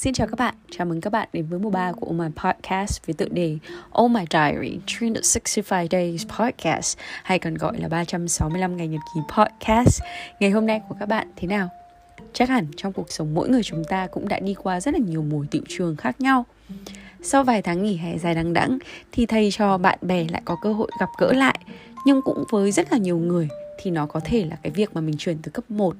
Xin chào các bạn, chào mừng các bạn đến với mùa 3 của Oh My Podcast với tựa đề Oh My Diary 365 Days Podcast hay còn gọi là 365 ngày nhật ký podcast. Ngày hôm nay của các bạn thế nào? Chắc hẳn trong cuộc sống mỗi người chúng ta cũng đã đi qua rất là nhiều mùa tiệu trường khác nhau. Sau vài tháng nghỉ hè dài đằng đẵng thì thầy cho bạn bè lại có cơ hội gặp gỡ lại nhưng cũng với rất là nhiều người thì nó có thể là cái việc mà mình chuyển từ cấp 1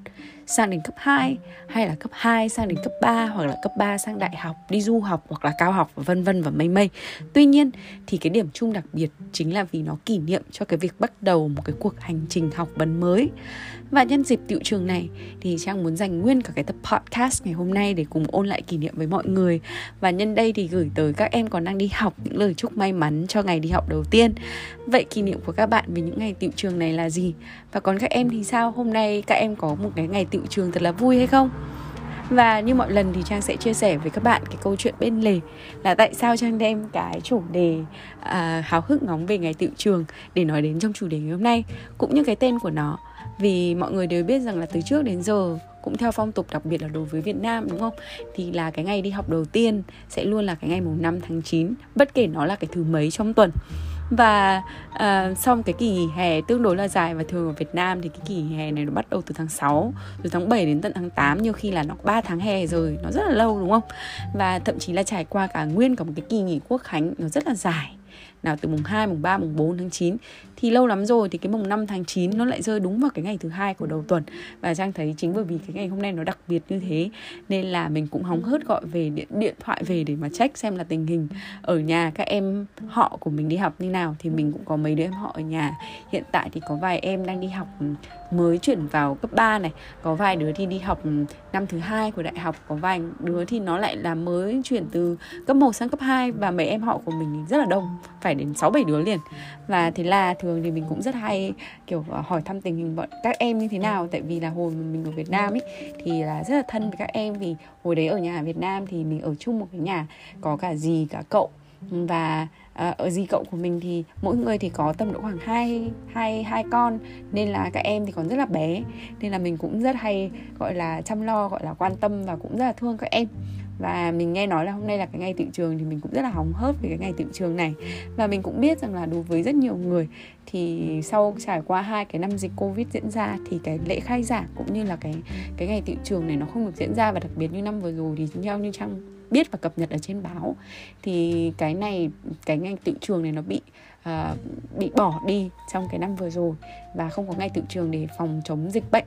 sang đến cấp 2 hay là cấp 2 sang đến cấp 3 hoặc là cấp 3 sang đại học, đi du học hoặc là cao học và vân vân và mây mây. Tuy nhiên thì cái điểm chung đặc biệt chính là vì nó kỷ niệm cho cái việc bắt đầu một cái cuộc hành trình học vấn mới. Và nhân dịp tiệu trường này thì Trang muốn dành nguyên cả cái tập podcast ngày hôm nay để cùng ôn lại kỷ niệm với mọi người. Và nhân đây thì gửi tới các em còn đang đi học những lời chúc may mắn cho ngày đi học đầu tiên. Vậy kỷ niệm của các bạn về những ngày tiệu trường này là gì? Và còn các em thì sao? Hôm nay các em có một cái ngày tựu trường thật là vui hay không? Và như mọi lần thì Trang sẽ chia sẻ với các bạn cái câu chuyện bên lề là tại sao Trang đem cái chủ đề à, háo hức ngóng về ngày tựu trường để nói đến trong chủ đề ngày hôm nay cũng như cái tên của nó vì mọi người đều biết rằng là từ trước đến giờ cũng theo phong tục đặc biệt là đối với Việt Nam đúng không? Thì là cái ngày đi học đầu tiên sẽ luôn là cái ngày mùng 5 tháng 9 bất kể nó là cái thứ mấy trong tuần và uh, xong cái kỳ nghỉ hè tương đối là dài và thường ở Việt Nam thì cái kỳ nghỉ hè này nó bắt đầu từ tháng 6 từ tháng 7 đến tận tháng 8 nhiều khi là nó 3 tháng hè rồi nó rất là lâu đúng không? Và thậm chí là trải qua cả nguyên cả một cái kỳ nghỉ quốc khánh nó rất là dài nào từ mùng 2, mùng 3, mùng 4 tháng 9 thì lâu lắm rồi thì cái mùng 5 tháng 9 nó lại rơi đúng vào cái ngày thứ hai của đầu tuần. Và Trang thấy chính bởi vì cái ngày hôm nay nó đặc biệt như thế nên là mình cũng hóng hớt gọi về điện, điện thoại về để mà check xem là tình hình ở nhà các em họ của mình đi học như nào. Thì mình cũng có mấy đứa em họ ở nhà. Hiện tại thì có vài em đang đi học mới chuyển vào cấp 3 này. Có vài đứa thì đi học ừ, năm thứ hai của đại học, có vài đứa thì nó lại là mới chuyển từ cấp 1 sang cấp 2 và mấy em họ của mình rất là đông, phải đến 6 7 đứa liền. Và thế là thường thì mình cũng rất hay, kiểu ờ, hỏi thăm tình hình bọn các em như thế nào. Tại vì là hồi mình ở Việt Nam ấy thì là rất là thân với các em vì hồi đấy ở nhà Việt Nam thì mình ở chung một cái nhà có cả dì, cả cậu và ờ, ở dì cậu của mình thì mỗi người thì có tầm độ khoảng hai hai hai con. Nên là các em thì còn rất là bé. Nên là mình cũng rất hay, gọi là, chăm lo, gọi là, quan tâm và cũng rất là thương các em. Và mình nghe nói là hôm nay là cái ngày tiệu trường thì mình cũng rất là hóng hớt về cái ngày tiệu trường này. Và mình cũng biết rằng là đối với rất nhiều người thì sau trải qua hai cái năm dịch covid diễn ra thì cái lễ khai giảng cũng như là cái cái ngày tiệu trường này nó không được diễn ra. Và đặc biệt như năm vừa rồi thì theo như trang biết và cập nhật ở trên báo thì cái này cái ngành tự trường này nó bị uh, bị bỏ đi trong cái năm vừa rồi và không có ngày tự trường để phòng chống dịch bệnh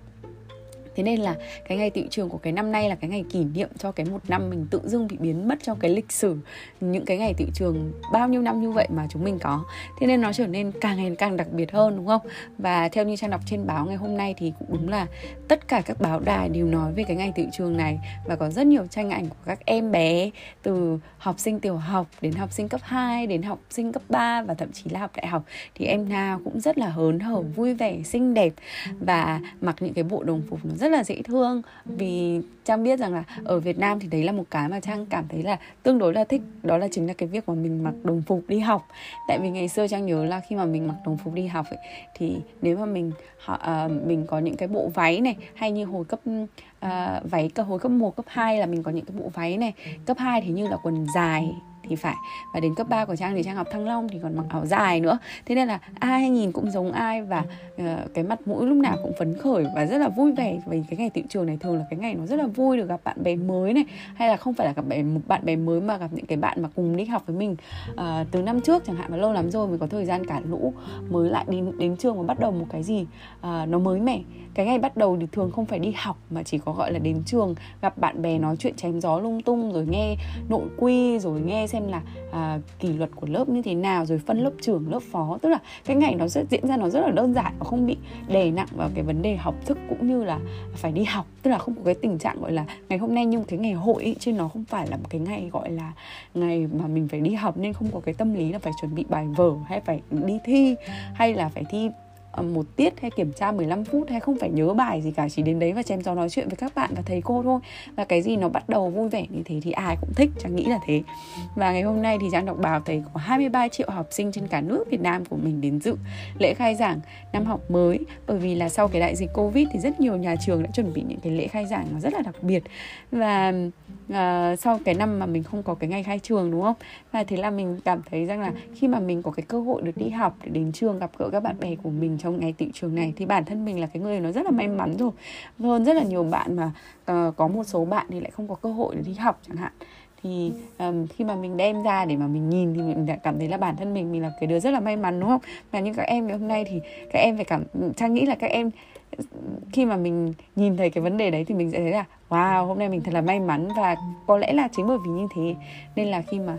thế nên là cái ngày tiệu trường của cái năm nay là cái ngày kỷ niệm cho cái một năm mình tự dưng bị biến mất trong cái lịch sử những cái ngày tiệu trường bao nhiêu năm như vậy mà chúng mình có. Thế nên nó trở nên càng ngày càng đặc biệt hơn đúng không? Và theo như trang đọc trên báo ngày hôm nay thì cũng đúng là tất cả các báo đài đều nói về cái ngày tiệu trường này. Và có rất nhiều tranh ảnh của các em bé từ học sinh tiểu học đến học sinh cấp 2 đến học sinh cấp 3 và thậm chí là học đại học. Thì em nào cũng rất là hớn hở vui vẻ xinh đẹp và mặc những cái bộ đồng phục nó rất rất là dễ thương. Vì trang biết rằng là ở việt nam thì đấy là một cái mà trang cảm thấy là tương đối là thích. Đó là chính là cái việc mà mình mặc đồng phục đi học. Tại vì ngày xưa trang nhớ là khi mà mình mặc đồng phục đi học ấy, thì nếu mà mình uh, mình có những cái bộ váy này hay như hồi cấp uh, váy cơ hồi cấp 1, cấp 2 là mình có những cái bộ váy này. Cấp 2 thì như là quần dài thì phải. Và đến cấp 3 của trang thì trang học thăng long thì còn mặc áo dài nữa. Thế nên là ai nhìn cũng giống ai và uh, cái mặt mũi lúc nào cũng phấn khởi và rất là vui vẻ. Vì cái ngày tiệu trường này thường là cái ngày nó rất là vui được gặp bạn bè mới này. Hay là không phải là gặp bạn bạn bè mới mà gặp những cái bạn mà cùng đi học với mình uh, từ năm trước chẳng hạn mà lâu lắm rồi mình có thời gian cả lũ mới lại đến đến trường và bắt đầu một cái gì uh, nó mới mẻ. Cái ngày bắt đầu thì thường không phải đi học mà chỉ có gọi là đến trường gặp bạn bè nói chuyện chém gió lung tung rồi nghe nội quy rồi nghe xem là à, kỷ luật của lớp như thế nào rồi phân lớp trưởng lớp phó. Tức là cái ngày nó rất diễn ra nó rất là đơn giản và không bị đè nặng vào cái vấn đề học thức cũng như là phải đi học. Tức là không có cái tình trạng gọi là ngày hôm nay nhưng cái ngày hội ấy, chứ nó không phải là một cái ngày gọi là ngày mà mình phải đi học nên không có cái tâm lý là phải chuẩn bị bài vở hay phải đi thi hay là phải thi Ờ, một tiết hay kiểm tra 15 phút hay không phải nhớ bài gì cả chỉ đến đấy và chém gió nói chuyện với các bạn và thầy cô thôi. Và cái gì nó bắt đầu vui vẻ như thế thì ai cũng thích chẳng nghĩ là thế. Và ngày hôm nay thì Trang đọc báo thấy có 23 triệu học sinh trên cả nước Việt Nam của mình đến dự lễ khai giảng năm học mới. Bởi vì là sau cái đại dịch Covid thì rất nhiều nhà trường đã chuẩn bị những cái lễ khai giảng nó rất là đặc biệt. Và uh, sau cái năm mà mình không có cái ngày khai trường đúng không? Và thế là mình cảm thấy rằng là khi mà mình có cái cơ hội được đi học để đến trường gặp gỡ các bạn bè của mình trong ngày tự trường này. Thì bản thân mình là cái người nó rất là may mắn rồi. Hơn rất là nhiều bạn mà uh, có một số bạn thì lại không có cơ hội để đi học chẳng hạn. Thì um, khi mà mình đem ra để mà mình nhìn thì mình đã cảm thấy là bản thân mình mình là cái đứa rất là may mắn đúng không? Và như các em ngày hôm nay thì các em phải cảm trang nghĩ là các em khi mà mình nhìn thấy cái vấn đề đấy thì mình sẽ thấy là wow hôm nay mình thật là may mắn. Và có lẽ là chính bởi vì như thế nên là khi mà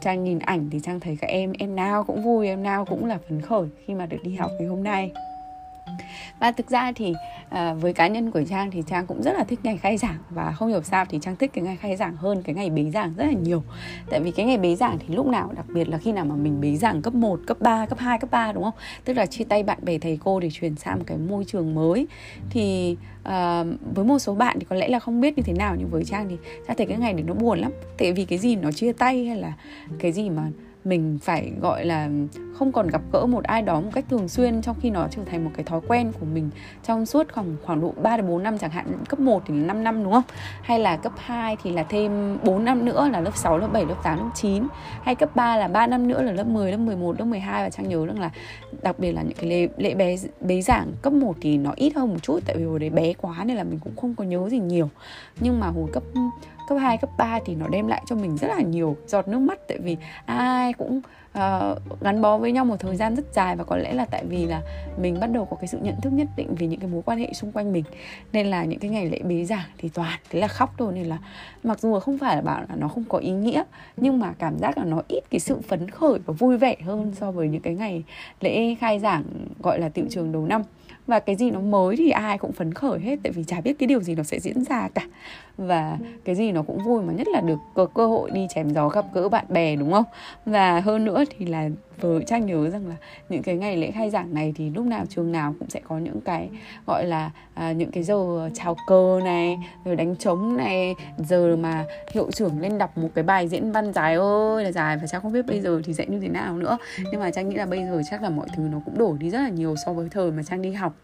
trang nhìn ảnh thì trang thấy các em em nào cũng vui, em nào cũng là phấn khởi khi mà được đi học ngày hôm nay và thực ra thì à, với cá nhân của trang thì trang cũng rất là thích ngày khai giảng. Và không hiểu sao thì trang thích cái ngày khai giảng hơn cái ngày bế giảng rất là nhiều. Tại vì cái ngày bế giảng thì lúc nào đặc biệt là khi nào mà mình bế giảng cấp 1, cấp 3, cấp 2, cấp 3 đúng không? Tức là chia tay bạn bè thầy cô để chuyển sang một cái môi trường mới. Thì à, với một số bạn thì có lẽ là không biết như thế nào nhưng với trang thì trang thấy cái ngày đấy nó buồn lắm. Tại vì cái gì nó chia tay hay là cái gì mà mình phải gọi là không còn gặp gỡ một ai đó một cách thường xuyên trong khi nó trở thành một cái thói quen của mình trong suốt khoảng khoảng độ 3 đến 4 năm chẳng hạn cấp 1 thì là 5 năm đúng không? Hay là cấp 2 thì là thêm 4 năm nữa là lớp 6, lớp 7, lớp 8, lớp 9 hay cấp 3 là 3 năm nữa là lớp 10, lớp 11, lớp 12 và Trang nhớ rằng là đặc biệt là những cái lễ, lễ bé bế giảng cấp 1 thì nó ít hơn một chút tại vì hồi đấy bé quá nên là mình cũng không có nhớ gì nhiều. Nhưng mà hồi cấp cấp 2, cấp 3 thì nó đem lại cho mình rất là nhiều giọt nước mắt tại vì ai cũng uh, gắn bó với nhau một thời gian rất dài và có lẽ là tại vì là mình bắt đầu có cái sự nhận thức nhất định về những cái mối quan hệ xung quanh mình. Nên là những cái ngày lễ bế giảng thì toàn thế là khóc thôi. Nên là mặc dù không phải là bảo là nó không có ý nghĩa nhưng mà cảm giác là nó ít cái sự phấn khởi và vui vẻ hơn so với những cái ngày lễ khai giảng gọi là tiệu trường đầu năm và cái gì nó mới thì ai cũng phấn khởi hết, tại vì chả biết cái điều gì nó sẽ diễn ra cả. Và cái gì nó cũng vui mà nhất là được có cơ hội đi chém gió gặp gỡ bạn bè, đúng không? Và hơn nữa thì là với trang nhớ rằng là những cái ngày lễ khai giảng này thì lúc nào trường nào cũng sẽ có những cái gọi là à, những cái giờ chào cờ này rồi đánh trống này giờ mà hiệu trưởng lên đọc một cái bài diễn văn dài ơi là dài và trang không biết bây giờ thì sẽ như thế nào nữa. Nhưng mà trang nghĩ là bây giờ chắc là mọi thứ nó cũng đổi đi rất là nhiều so với thời mà trang đi học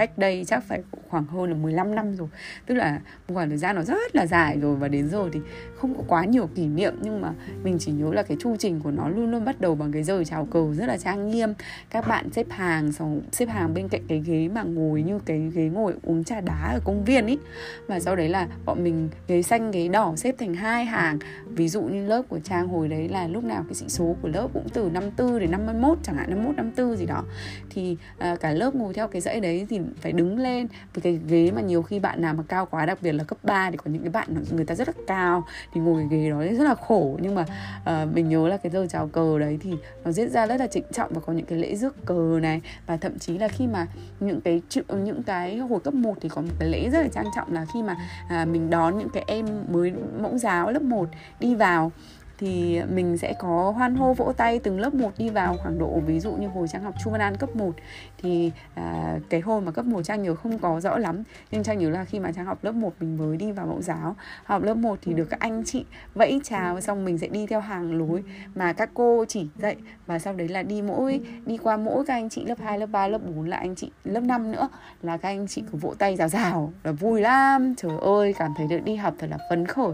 cách đây chắc phải khoảng hơn là 15 năm rồi. Tức là một khoảng thời gian nó rất là dài rồi và đến giờ thì không có quá nhiều kỷ niệm. Nhưng mà mình chỉ nhớ là cái chu trình của nó luôn luôn bắt đầu bằng cái giờ chào cờ rất là trang nghiêm. Các bạn xếp hàng, xong xếp hàng bên cạnh cái ghế mà ngồi như cái ghế ngồi uống trà đá ở công viên ý. Và sau đấy là bọn mình ghế xanh, ghế đỏ xếp thành hai hàng. Ví dụ như lớp của trang hồi đấy là lúc nào cái sĩ số của lớp cũng từ 54 đến 51 chẳng hạn 51 54 gì đó. Thì à, cả lớp ngồi theo cái dãy đấy thì phải đứng lên. Với cái ghế mà nhiều khi bạn nào mà cao quá đặc biệt là cấp 3 thì có những cái bạn người ta rất là cao thì ngồi cái ghế đó rất là khổ. Nhưng mà uh, mình nhớ là cái giờ chào cờ đấy thì nó diễn ra rất là trịnh trọng và có những cái lễ rước cờ này. Và thậm chí là khi mà những cái những cái hồi cấp 1 thì có một cái lễ rất là trang trọng là khi mà uh, mình đón những cái em mới mẫu giáo lớp 1 đi vào thì mình sẽ có hoan hô vỗ tay từng lớp 1 đi vào khoảng độ ví dụ như hồi trang học Chu Văn An cấp 1 thì à, cái hồi mà cấp 1 trang nhớ không có rõ lắm. Nhưng trang nhớ là khi mà trang học lớp 1 mình mới đi vào mẫu giáo. Học lớp 1 thì được các anh chị vẫy chào xong mình sẽ đi theo hàng lối mà các cô chỉ dạy. Và sau đấy là đi mỗi đi qua mỗi các anh chị lớp 2, lớp 3, lớp 4 là anh chị lớp 5 nữa là các anh chị cứ vỗ tay rào rào là vui lắm. Trời ơi cảm thấy được đi học thật là phấn khởi.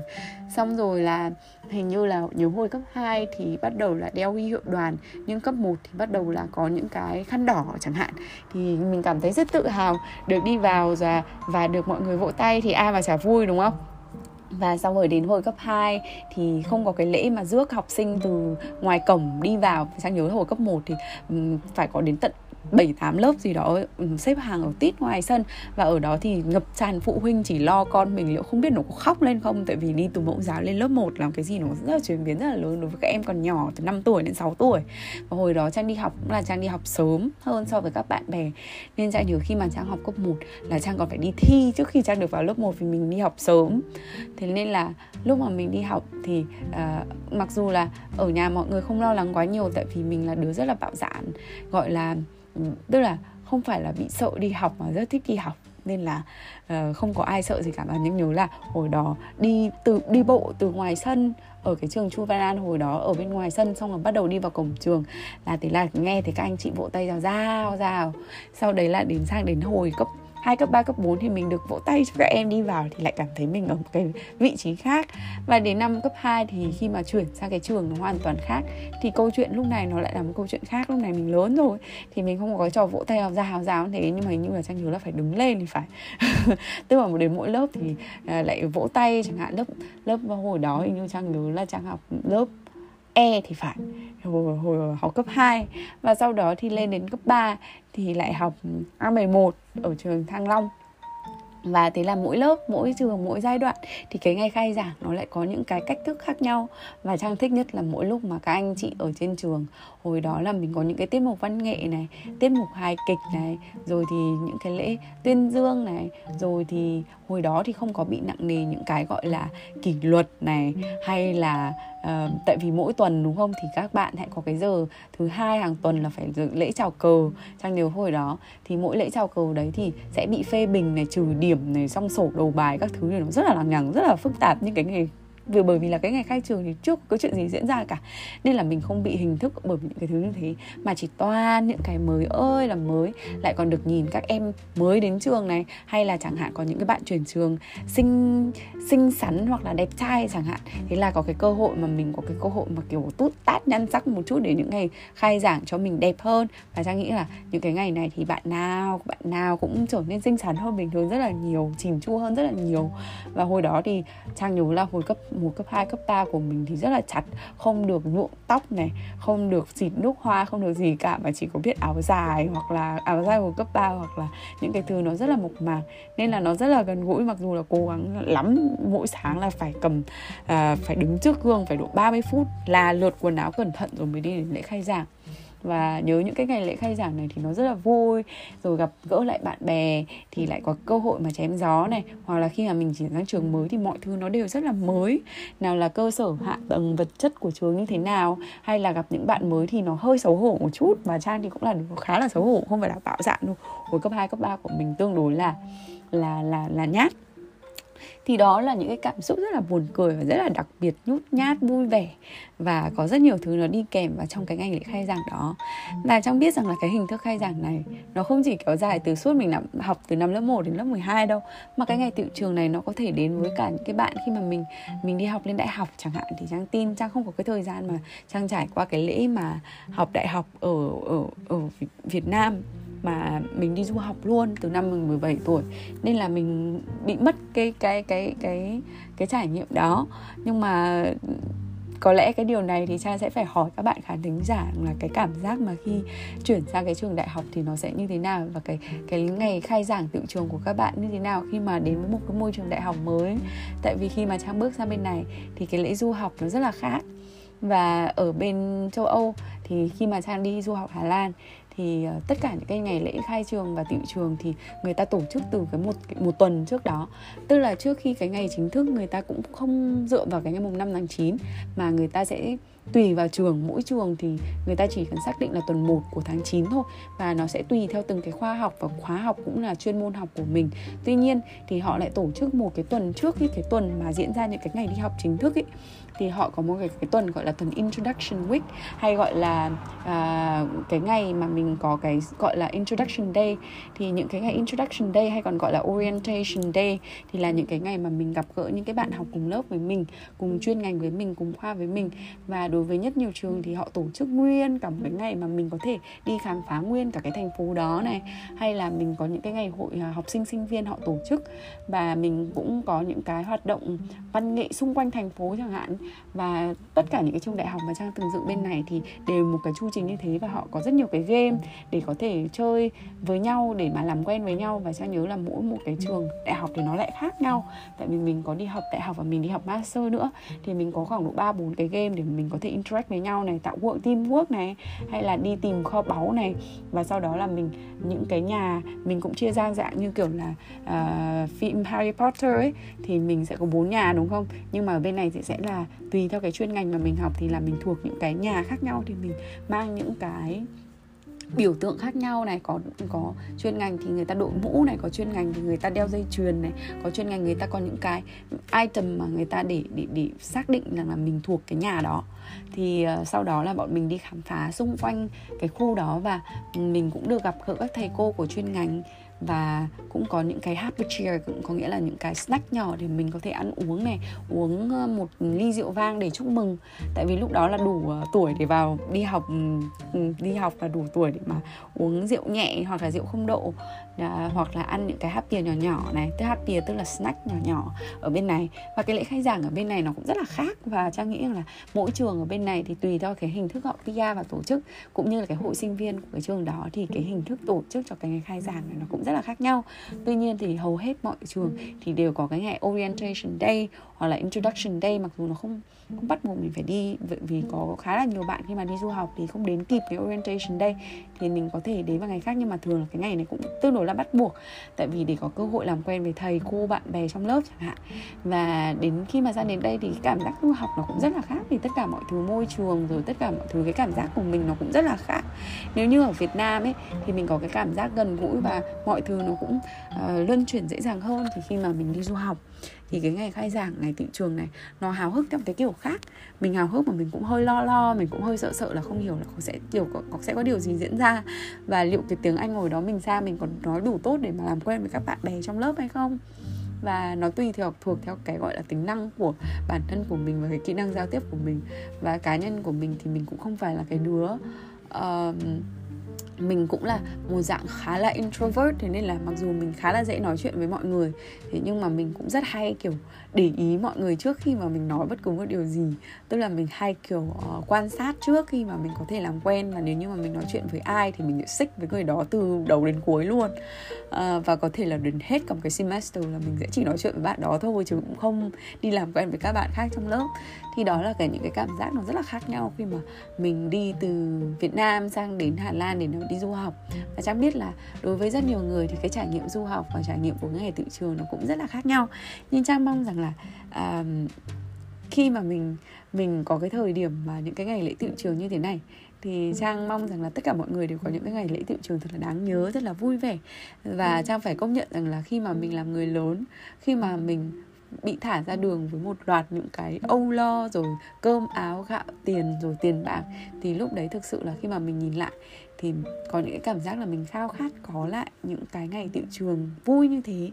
Xong rồi là hình như là nhớ hồi cấp 2 thì bắt đầu là đeo huy hiệu đoàn, nhưng cấp 1 thì bắt đầu là có những cái khăn đỏ chẳng hạn. Thì mình cảm thấy rất tự hào được đi vào và và được mọi người vỗ tay, thì ai mà chả vui, đúng không? Và sau rồi đến hồi cấp 2 thì không có cái lễ mà rước học sinh từ ngoài cổng đi vào. Sang nhớ hồi cấp 1 thì phải có đến tận bảy tám lớp gì đó ừ, xếp hàng ở tít ngoài sân. Và ở đó thì ngập tràn phụ huynh chỉ lo con mình liệu không biết nó có khóc lên không. Tại vì đi từ mẫu giáo lên lớp 1 làm cái gì nó rất là chuyển biến rất là lớn đối với các em còn nhỏ từ 5 tuổi đến 6 tuổi. Và hồi đó trang đi học cũng là trang đi học sớm hơn so với các bạn bè. Nên trang nhớ khi mà trang học cấp 1 là trang còn phải đi thi trước khi trang được vào lớp 1 vì mình đi học sớm. Thế nên là lúc mà mình đi học thì uh, mặc dù là ở nhà mọi người không lo lắng quá nhiều tại vì mình là đứa rất là bạo dạn gọi là tức là không phải là bị sợ đi học mà rất thích đi học. Nên là uh, không có ai sợ gì cả. Và nhưng nhớ là hồi đó đi từ đi bộ từ ngoài sân ở cái trường Chu Văn An hồi đó ở bên ngoài sân xong rồi bắt đầu đi vào cổng trường. Là thế là nghe thấy các anh chị vỗ tay rào rào rào sau đấy là đến sang đến hồi cấp 2 cấp 3 cấp 4 thì mình được vỗ tay cho các em đi vào thì lại cảm thấy mình ở một cái vị trí khác. Và đến năm cấp 2 thì khi mà chuyển sang cái trường nó hoàn toàn khác, thì câu chuyện lúc này nó lại là một câu chuyện khác. Lúc này mình lớn rồi thì mình không có cái trò vỗ tay hào ra hào giáo thế, nhưng mà như là trang nhớ là phải đứng lên thì phải. Tức là đến mỗi lớp thì à, lại vỗ tay, chẳng hạn lớp lớp hồi đó hình như trang nhớ là trang học lớp E thì phải hồi, hồi học cấp 2 và sau đó thì lên đến cấp 3 thì lại học A11 ở trường Thăng Long và thế là mỗi lớp mỗi trường mỗi giai đoạn thì cái ngày khai giảng nó lại có những cái cách thức khác nhau. Và trang thích nhất là mỗi lúc mà các anh chị ở trên trường hồi đó là mình có những cái tiết mục văn nghệ này tiết mục hài kịch này rồi thì những cái lễ tuyên dương này rồi thì hồi đó thì không có bị nặng nề những cái gọi là kỷ luật này hay là uh, tại vì mỗi tuần đúng không thì các bạn hãy có cái giờ thứ hai hàng tuần là phải dự lễ chào cờ. Trang nếu hồi đó thì mỗi lễ chào cờ đấy thì sẽ bị phê bình này trừ điểm này, xong sổ đầu bài các thứ này, nó rất là lằng nhằng, rất là phức tạp những cái nghề vì bởi vì là cái ngày khai trường thì trước có chuyện gì diễn ra cả. Nên là mình không bị hình thức bởi những cái thứ như thế. Mà chỉ toàn những cái mới ơi là mới. Lại còn được nhìn các em mới đến trường này. Hay là chẳng hạn có những cái bạn chuyển trường xinh xinh xắn hoặc là đẹp trai chẳng hạn. Thế là có cái cơ hội mà mình có cái cơ hội mà kiểu tút tát nhăn sắc một chút để những ngày khai giảng cho mình đẹp hơn. Và trang nghĩ là những cái ngày này thì bạn nào bạn nào cũng trở nên xinh xắn hơn bình thường rất là nhiều, chỉn chu hơn rất là nhiều. Và hồi đó thì trang nhớ là hồi cấp mùa cấp 2, cấp 3 của mình thì rất là chặt không được nhuộm tóc này không được xịt nước hoa không được gì cả mà chỉ có biết áo dài hoặc là áo dài của cấp 3 hoặc là những cái thứ nó rất là mộc mạc. Nên là nó rất là gần gũi mặc dù là cố gắng lắm mỗi sáng là phải cầm à, phải đứng trước gương phải độ 30 phút là lượt quần áo cẩn thận rồi mới đi đến lễ khai giảng và nhớ những cái ngày lễ khai giảng này thì nó rất là vui. Rồi gặp gỡ lại bạn bè thì lại có cơ hội mà chém gió này. Hoặc là khi mà mình chuyển sang trường mới thì mọi thứ nó đều rất là mới. Nào là cơ sở hạ tầng vật chất của trường như thế nào hay là gặp những bạn mới thì nó hơi xấu hổ một chút. Và trang thì cũng là khá là xấu hổ không phải là bạo dạn đâu. Hồi cấp 2, cấp 3 của mình tương đối là là là là nhát thì đó là những cái cảm xúc rất là buồn cười và rất là đặc biệt, nhút nhát, vui vẻ và có rất nhiều thứ nó đi kèm vào trong cái ngày lễ khai giảng đó. Và trong biết rằng là cái hình thức khai giảng này, nó không chỉ kéo dài từ suốt mình học từ năm lớp 1 đến lớp 12 đâu, mà cái ngày tiệu trường này nó có thể đến với cả những cái bạn khi mà mình mình đi học lên đại học chẳng hạn. Thì trang tin trang không có cái thời gian mà trang trải qua cái lễ mà học đại học ở ở ở Việt Nam mà mình đi du học luôn từ năm mình 17 tuổi, nên là mình bị mất cái cái cái cái cái trải nghiệm đó. Nhưng mà có lẽ cái điều này thì cha sẽ phải hỏi các bạn khán thính giả là cái cảm giác mà khi chuyển sang cái trường đại học thì nó sẽ như thế nào và cái cái ngày khai giảng tự trường của các bạn như thế nào khi mà đến với một cái môi trường đại học mới. Tại vì khi mà trang bước sang bên này thì cái lễ du học nó rất là khác. Và ở bên châu Âu thì khi mà trang đi du học Hà Lan thì ờ, tất cả những cái ngày lễ khai trường và tiệu trường thì người ta tổ chức từ cái một một tuần trước đó. Tức là trước khi cái ngày chính thức, người ta cũng không dựa vào cái ngày mùng 5 tháng 9 mà người ta sẽ tùy vào trường mỗi trường thì người ta chỉ cần xác định là tuần 1 của tháng 9 thôi. Và nó sẽ tùy theo từng cái khoa học và khóa học cũng là chuyên môn học của mình. Tuy nhiên thì họ lại tổ chức một cái tuần trước cái cái tuần mà diễn ra những cái ngày đi học chính thức ấy thì họ có một cái, cái tuần gọi là tuần introduction week hay gọi là uh, cái ngày mà mình có cái gọi là introduction day. Thì những cái ngày introduction day hay còn gọi là orientation day thì là những cái ngày mà mình gặp gỡ những cái bạn học cùng lớp với mình cùng chuyên ngành với mình cùng khoa với mình. Và đối với nhất nhiều trường thì họ tổ chức nguyên cả một cái ngày mà mình có thể đi khám phá nguyên cả cái thành phố đó này. Hay là mình có những cái ngày hội à, học sinh sinh viên họ tổ chức. Và mình cũng có những cái hoạt động văn nghệ xung quanh thành phố chẳng hạn. Và tất cả những cái trường đại học mà trang từng dự bên này thì đều một cái chu trình như thế. Và họ có rất nhiều cái game để có thể chơi với nhau, để mà làm quen với nhau. Và trang nhớ là mỗi một cái trường đại học thì nó lại khác nhau. Tại vì mình có đi học đại học và mình đi học master nữa. Thì mình có khoảng độ ba bốn cái game để mình có thể interact với nhau này tạo work team work này hay là đi tìm kho báu này. Và sau đó là mình những cái nhà mình cũng chia ra dạng như kiểu là uh, phim Harry Potter ấy thì mình sẽ có bốn nhà đúng không? Nhưng mà ở bên này thì sẽ là tùy theo cái chuyên ngành mà mình học thì là mình thuộc những cái nhà khác nhau thì mình mang những cái biểu tượng khác nhau này có có chuyên ngành thì người ta đội mũ này có chuyên ngành thì người ta đeo dây chuyền này có chuyên ngành người ta có những cái item mà người ta để để để xác định rằng là mình thuộc cái nhà đó. Thì uh, sau đó là bọn mình đi khám phá xung quanh cái khu đó và mình cũng được gặp gỡ các thầy cô của chuyên ngành và cũng có những cái happy cheer cũng có nghĩa là những cái snack nhỏ để mình có thể ăn uống này, uống một ly rượu vang để chúc mừng. Tại vì lúc đó là đủ ờ, tuổi để vào đi học đi học là đủ tuổi để mà uống rượu nhẹ hoặc là rượu không độ à, hoặc là ăn những cái happy nhỏ nhỏ này. Tức happy tức là snack nhỏ nhỏ ở bên này. Và cái lễ khai giảng ở bên này nó cũng rất là khác và trang nghĩ rằng là mỗi trường ở bên này thì tùy theo cái hình thức họ kia và tổ chức cũng như là cái hội sinh viên của cái trường đó thì cái hình thức tổ chức cho cái ngày khai giảng này nó cũng rất là khác nhau. Tuy nhiên thì hầu hết mọi trường thì đều có cái ngày orientation day hoặc là introduction day mặc dù nó không không bắt buộc mình phải đi vì có khá là nhiều bạn khi mà đi du học thì không đến kịp cái orientation day thì mình có thể đến vào ngày khác nhưng mà thường là cái ngày này cũng tương đối là bắt buộc. Tại vì để có cơ hội làm quen với thầy cô bạn bè trong lớp chẳng hạn. Và đến khi mà ra đến đây thì cảm giác du học nó cũng rất là khác vì tất cả mọi thứ môi trường rồi tất cả mọi thứ cái cảm giác của mình nó cũng rất là khác. Nếu như ở Việt Nam ấy thì mình có cái cảm giác gần gũi và mọi thứ nó cũng uh, luân chuyển dễ dàng hơn. Thì khi mà mình đi du học thì cái ngày khai giảng ngày tự trường này nó hào hức theo cái kiểu khác. Mình hào hức mà mình cũng hơi lo lo mình cũng hơi sợ sợ là không hiểu là có sẽ điều có, có sẽ có điều gì diễn ra. Và liệu cái tiếng anh ngồi đó mình ra mình còn nói đủ tốt để mà làm quen với các bạn bè trong lớp hay không? Và nó tùy theo thuộc theo cái gọi là tính năng của bản thân của mình và cái kỹ năng giao tiếp của mình. Và cá nhân của mình thì mình cũng không phải là cái đứa uh, mình cũng là một dạng khá là introvert thế nên là mặc dù mình khá là dễ nói chuyện với mọi người thế nhưng mà mình cũng rất hay kiểu để ý mọi người trước khi mà mình nói bất cứ một điều gì. Tức là mình hay kiểu uh, quan sát trước khi mà mình có thể làm quen và nếu như mà mình nói chuyện với ai thì mình sẽ xích với người đó từ đầu đến cuối luôn. Uh, và có thể là đến hết cả một cái semester là mình sẽ chỉ nói chuyện với bạn đó thôi chứ cũng không đi làm quen với các bạn khác trong lớp. Thì đó là cả những cái cảm giác nó rất là khác nhau khi mà mình đi từ Việt Nam sang đến Hà Lan để đi du học. Và chắc biết là đối với rất nhiều người thì cái trải nghiệm du học và trải nghiệm của ngày tự trường nó cũng rất là khác nhau. Nhưng trang mong rằng là uh, khi mà mình mình có cái thời điểm mà những cái ngày lễ tự trường như thế này thì trang mong rằng là tất cả mọi người đều có những cái ngày lễ tự trường thật là đáng nhớ rất là vui vẻ. Và trang phải công nhận rằng là khi mà mình làm người lớn khi mà mình bị thả ra đường với một loạt những cái âu lo rồi cơm áo gạo tiền rồi tiền bạc thì lúc đấy thực sự là khi mà mình nhìn lại thì có những cái cảm giác là mình khao khát có lại những cái ngày tiệu trường vui như thế.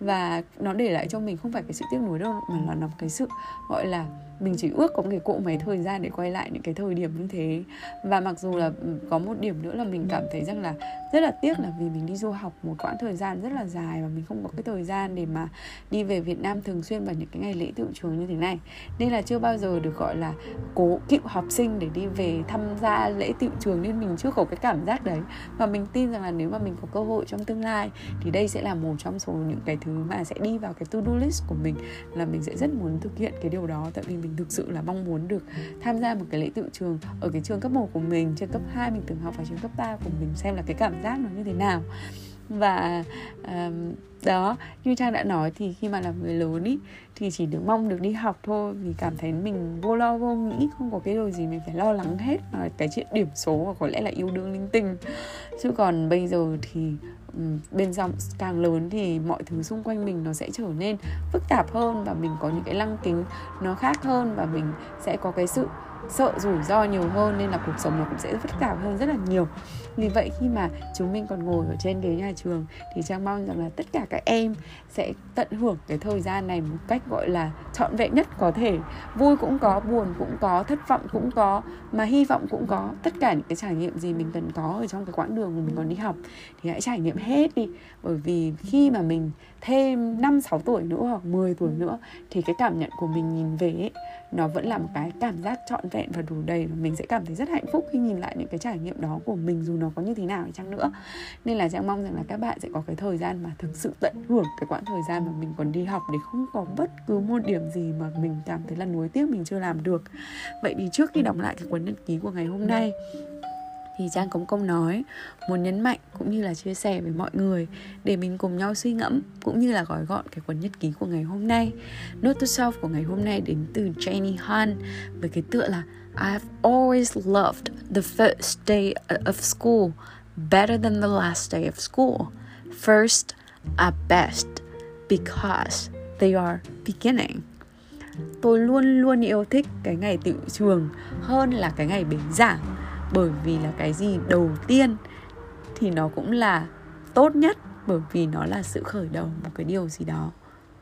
Và nó để lại cho mình không phải cái sự tiếc nuối đâu, mà là nó cái sự, gọi là, mình chỉ ước có cái cỗ máy thời gian để quay lại những cái thời điểm như thế. Và mặc dù là ừ, có một điểm nữa là mình cảm thấy rằng là rất là tiếc là vì mình đi du học một quãng thời gian rất là dài và mình không có cái thời gian để mà đi về Việt Nam thường xuyên vào những cái ngày lễ tiệu trường như thế này. Nên là chưa bao giờ được gọi là cố cựu học sinh để đi về tham gia lễ tiệu trường nên mình chưa có cái cảm giác đấy. Và mình tin rằng là nếu mà mình có cơ hội trong tương lai thì đây sẽ là một trong số những cái thứ mà sẽ đi vào cái to do list của mình, là mình sẽ rất muốn thực hiện cái điều đó. Tại vì mình thực sự là mong muốn được tham gia một cái lễ tự trường ở cái trường cấp 1 của mình, trường cấp 2 mình từng học và trường cấp 3 của mình, xem là cái cảm giác nó như thế nào và um, đó như trang đã nói thì khi mà làm người lớn ý thì chỉ được mong được đi học thôi vì cảm thấy mình vô lo vô nghĩ không có cái điều gì mình phải lo lắng hết mà cái chuyện điểm số và có lẽ là yêu đương linh tinh. Chứ còn bây giờ thì bên dòng càng lớn thì mọi thứ xung quanh mình nó sẽ trở nên phức tạp hơn và mình có những cái lăng kính nó khác hơn và mình sẽ có cái sự sợ rủi ro nhiều hơn nên là cuộc sống nó cũng sẽ phức tạp hơn rất là nhiều vì vậy khi mà chúng mình còn ngồi ở trên ghế nhà trường thì trang mong rằng là tất cả các em sẽ tận hưởng cái thời gian này một cách gọi là trọn vẹn nhất có thể. Vui cũng có buồn cũng có thất vọng cũng có mà hy vọng cũng có. Tất cả những cái trải nghiệm gì mình cần có ở trong cái quãng đường mà mình còn đi học thì hãy trải nghiệm hết đi. Bởi vì khi mà mình thêm 5 6 tuổi nữa hoặc 10 tuổi nữa thì cái cảm nhận của mình nhìn về ấy, nó vẫn là một cái cảm giác trọn vẹn và đủ đầy. Và mình sẽ cảm thấy rất hạnh phúc khi nhìn lại những cái trải nghiệm đó của mình dù nó có như thế nào chăng nữa nên là trang mong rằng là các bạn sẽ có cái thời gian mà thực sự tận hưởng cái quãng thời gian mà mình còn đi học để không có bất cứ một điểm gì mà mình cảm thấy là nuối tiếc mình chưa làm được vậy thì trước khi đọc lại cái cuốn nhật ký của ngày hôm nay, thì Trang Cống Công nói, muốn nhấn mạnh cũng như là chia sẻ với mọi người để mình cùng nhau suy ngẫm cũng như là gói gọn cái cuốn nhật ký của ngày hôm nay. Note to self của ngày hôm nay đến từ Jenny Han với cái tựa là I've always loved the first day of school better than the last day of school. First are best because they are beginning. Tôi luôn luôn yêu thích cái ngày tự trường hơn là cái ngày bế giảng, bởi vì là cái gì đầu tiên thì nó cũng là tốt nhất, bởi vì nó là sự khởi đầu một cái điều gì đó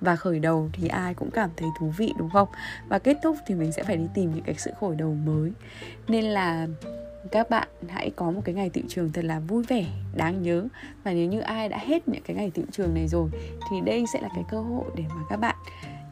và khởi đầu thì ai cũng cảm thấy thú vị, đúng không? Và kết thúc thì mình sẽ phải đi tìm những cái sự khởi đầu mới. Nên là các bạn hãy có một cái ngày tiệu trường thật là vui vẻ, đáng nhớ. Và nếu như ai đã hết những cái ngày tiệu trường này rồi, thì đây sẽ là cái cơ hội để mà các bạn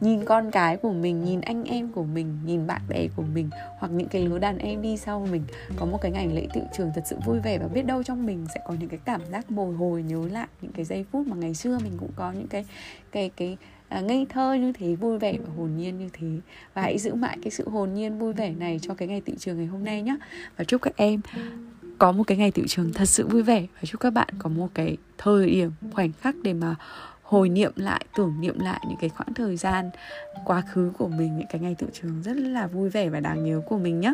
nhìn con cái của mình, nhìn anh em của mình, nhìn bạn bè của mình, hoặc những cái lứa đàn em đi sau mình có một cái ngày lễ tiệu trường thật sự vui vẻ. Và biết đâu trong mình sẽ có những cái cảm giác bồi hồi, nhớ lại những cái giây phút mà ngày xưa mình cũng có những cái cái cái à, ngây thơ như thế vui vẻ và hồn nhiên như thế. Và hãy giữ mãi cái sự hồn nhiên vui vẻ này cho cái ngày tiệu trường ngày hôm nay nhé và chúc các em có một cái ngày tiệu trường thật sự vui vẻ. Và chúc các bạn có một cái thời điểm khoảnh khắc để mà hồi niệm lại tưởng niệm lại những cái khoảng thời gian quá khứ của mình những cái ngày tự trường rất là vui vẻ và đáng nhớ của mình nhé